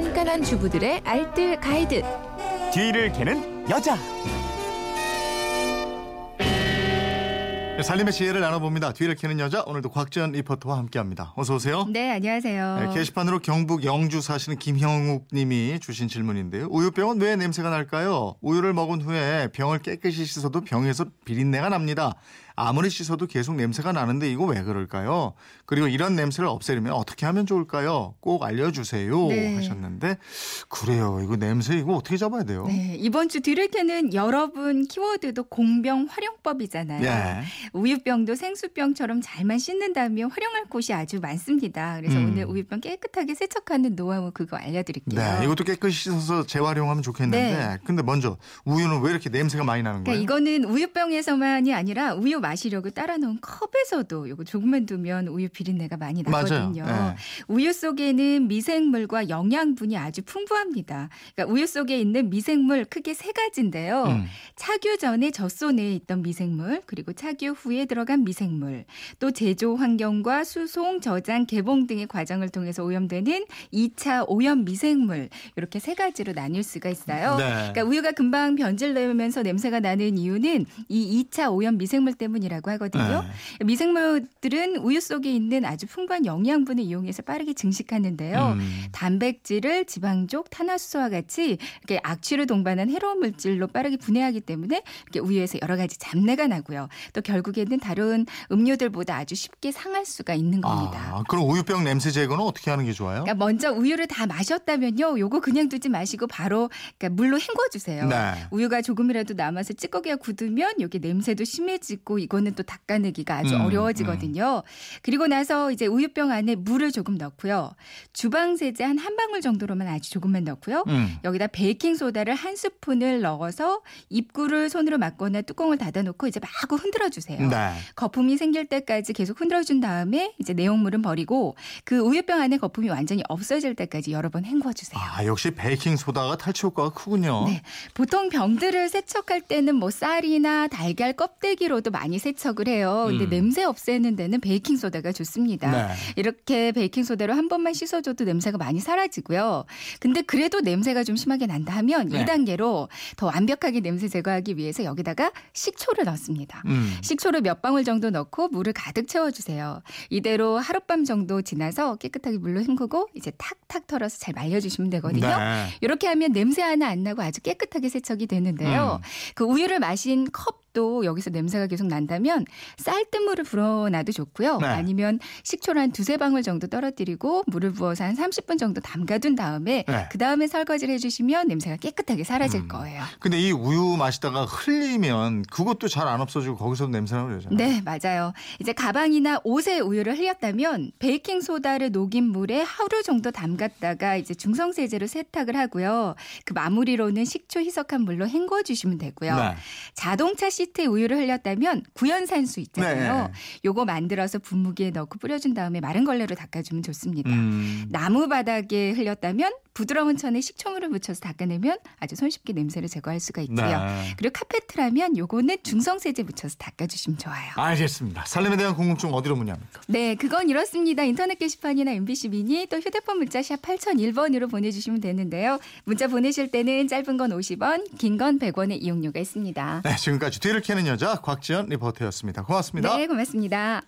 깐깐한 주부들의 알뜰 가이드. 뒤를 캐는 여자. 네, 살림의 지혜를 나눠봅니다. 뒤를 캐는 여자 오늘도 곽지연 리포터와 함께합니다. 어서 오세요. 네, 안녕하세요. 네, 게시판으로 경북 영주 사시는 김형욱 님이 주신 질문인데요. 우유병은 왜 냄새가 날까요? 우유를 먹은 후에 병을 깨끗이 씻어도 병에서 비린내가 납니다. 아무리 씻어도 계속 냄새가 나는데 이거 왜 그럴까요? 그리고 이런 냄새를 없애려면 어떻게 하면 좋을까요? 꼭 알려주세요 네. 하셨는데 그래요. 이거 냄새 이거 어떻게 잡아야 돼요? 네, 이번 주 뒤를 캐는 여러분 키워드도 공병 활용법이잖아요. 예. 우유병도 생수병처럼 잘만 씻는다면 활용할 곳이 아주 많습니다. 그래서 음. 오늘 우유병 깨끗하게 세척하는 노하우 그거 알려드릴게요. 네, 이것도 깨끗이 씻어서 재활용하면 좋겠는데 네. 근데 먼저 우유는 왜 이렇게 냄새가 많이 나는 거예요? 그러니까 이거는 우유병에서만이 아니라 우유 마시려고 따라 놓은 컵에서도 이거 조금만 두면 우유 비린내가 많이 나거든요. 네. 우유 속에는 미생물과 영양분이 아주 풍부합니다. 그러니까 우유 속에 있는 미생물 크게 세 가지인데요. 음. 착유 전에 젖소 내에 있던 미생물, 그리고 착유 후에 들어간 미생물, 또 제조 환경과 수송, 저장, 개봉 등의 과정을 통해서 오염되는 2차 오염 미생물 이렇게 세 가지로 나뉠 수가 있어요. 네. 그러니까 우유가 금방 변질되면서 냄새가 나는 이유는 이 2차 오염 미생물 때문 이라고 하거든요. 네. 미생물들은 우유 속에 있는 아주 풍부한 영양분을 이용해서 빠르게 증식하는데요. 음. 단백질을 지방족, 탄화수소와 같이 이렇게 악취를 동반한 해로운 물질로 빠르게 분해하기 때문에 이렇게 우유에서 여러 가지 잡내가 나고요. 또 결국에는 다른 음료들보다 아주 쉽게 상할 수가 있는 겁니다. 아, 그럼 우유병 냄새 제거는 어떻게 하는 게 좋아요? 그러니까 먼저 우유를 다 마셨다면요. 요거 그냥 두지 마시고 바로 그러니까 물로 헹궈 주세요. 네. 우유가 조금이라도 남아서 찌꺼기가 굳으면 여기 냄새도 심해지고 이거는 또 닦아내기가 아주 음, 어려워지거든요. 그리고 나서 이제 우유병 안에 물을 조금 넣고요. 주방 세제 한 한 방울 정도로만 아주 조금만 넣고요. 음. 여기다 베이킹 소다를 한 스푼을 넣어서 입구를 손으로 막거나 뚜껑을 닫아 놓고 이제 마구 흔들어 주세요. 네. 거품이 생길 때까지 계속 흔들어 준 다음에 이제 내용물은 버리고 그 우유병 안에 거품이 완전히 없어질 때까지 여러 번 헹궈 주세요. 아, 역시 베이킹 소다가 탈취 효과가 크군요. 네. 보통 병들을 세척할 때는 뭐 쌀이나 달걀 껍데기로도 많이 세척을 해요. 근데 음. 냄새 없애는 데는 베이킹 소다가 좋습니다. 네. 이렇게 베이킹 소다로 한 번만 씻어줘도 냄새가 많이 사라지고요. 근데 그래도 냄새가 좀 심하게 난다 하면 네. 2단계로 더 완벽하게 냄새 제거하기 위해서 여기다가 식초를 넣습니다. 음. 식초를 몇 방울 정도 넣고 물을 가득 채워주세요. 이대로 하룻밤 정도 지나서 깨끗하게 물로 헹구고 이제 탁탁 털어서 잘 말려주시면 되거든요. 네. 이렇게 하면 냄새 하나 안 나고 아주 깨끗하게 세척이 되는데요. 음. 그 우유를 마신 컵도 여기서 냄새가 계속 난다면 쌀뜨물을 불어놔도 좋고요. 네. 아니면 식초를 한 두세 방울 정도 떨어뜨리고 물을 부어서 한 30분 정도 담가둔 다음에 네. 그 다음에 설거지를 해주시면 냄새가 깨끗하게 사라질 음. 거예요. 근데 이 우유 마시다가 흘리면 그것도 잘 안 없어지고 거기서도 냄새 나고 그러잖아요. 네, 맞아요. 이제 가방이나 옷에 우유를 흘렸다면 베이킹 소다를 녹인 물에 하루 정도 담갔다가 이제 중성 세제로 세탁을 하고요. 그 마무리로는 식초 희석한 물로 헹궈 주시면 되고요. 네. 자동차 시트에 우유를 흘렸다면 구연산수 있잖아요. 네. 요거 만들어서 분무기에 넣고 뿌려준 다음에 마른 걸레로 닦아주면 좋습니다. 음. 나무 바닥에 흘렸다면 부드러운 천에 식초물을 묻혀서 닦아내면 아주 손쉽게 냄새를 제거할 수가 있고요. 네. 그리고 카페트라면 요거는 중성세제 묻혀서 닦아주시면 좋아요. 알겠습니다. 살림에 대한 궁금증 어디로 문의합니까? 네, 그건 이렇습니다. 인터넷 게시판이나 MBC 미니 또 휴대폰 문자 샵 8001번으로 보내주시면 되는데요. 문자 보내실 때는 짧은 건 50원, 긴 건 100원의 이용료가 있습니다. 네, 지금까지 뒤를 캐는 여자 곽지연 리포터였습니다. 고맙습니다. 네, 고맙습니다.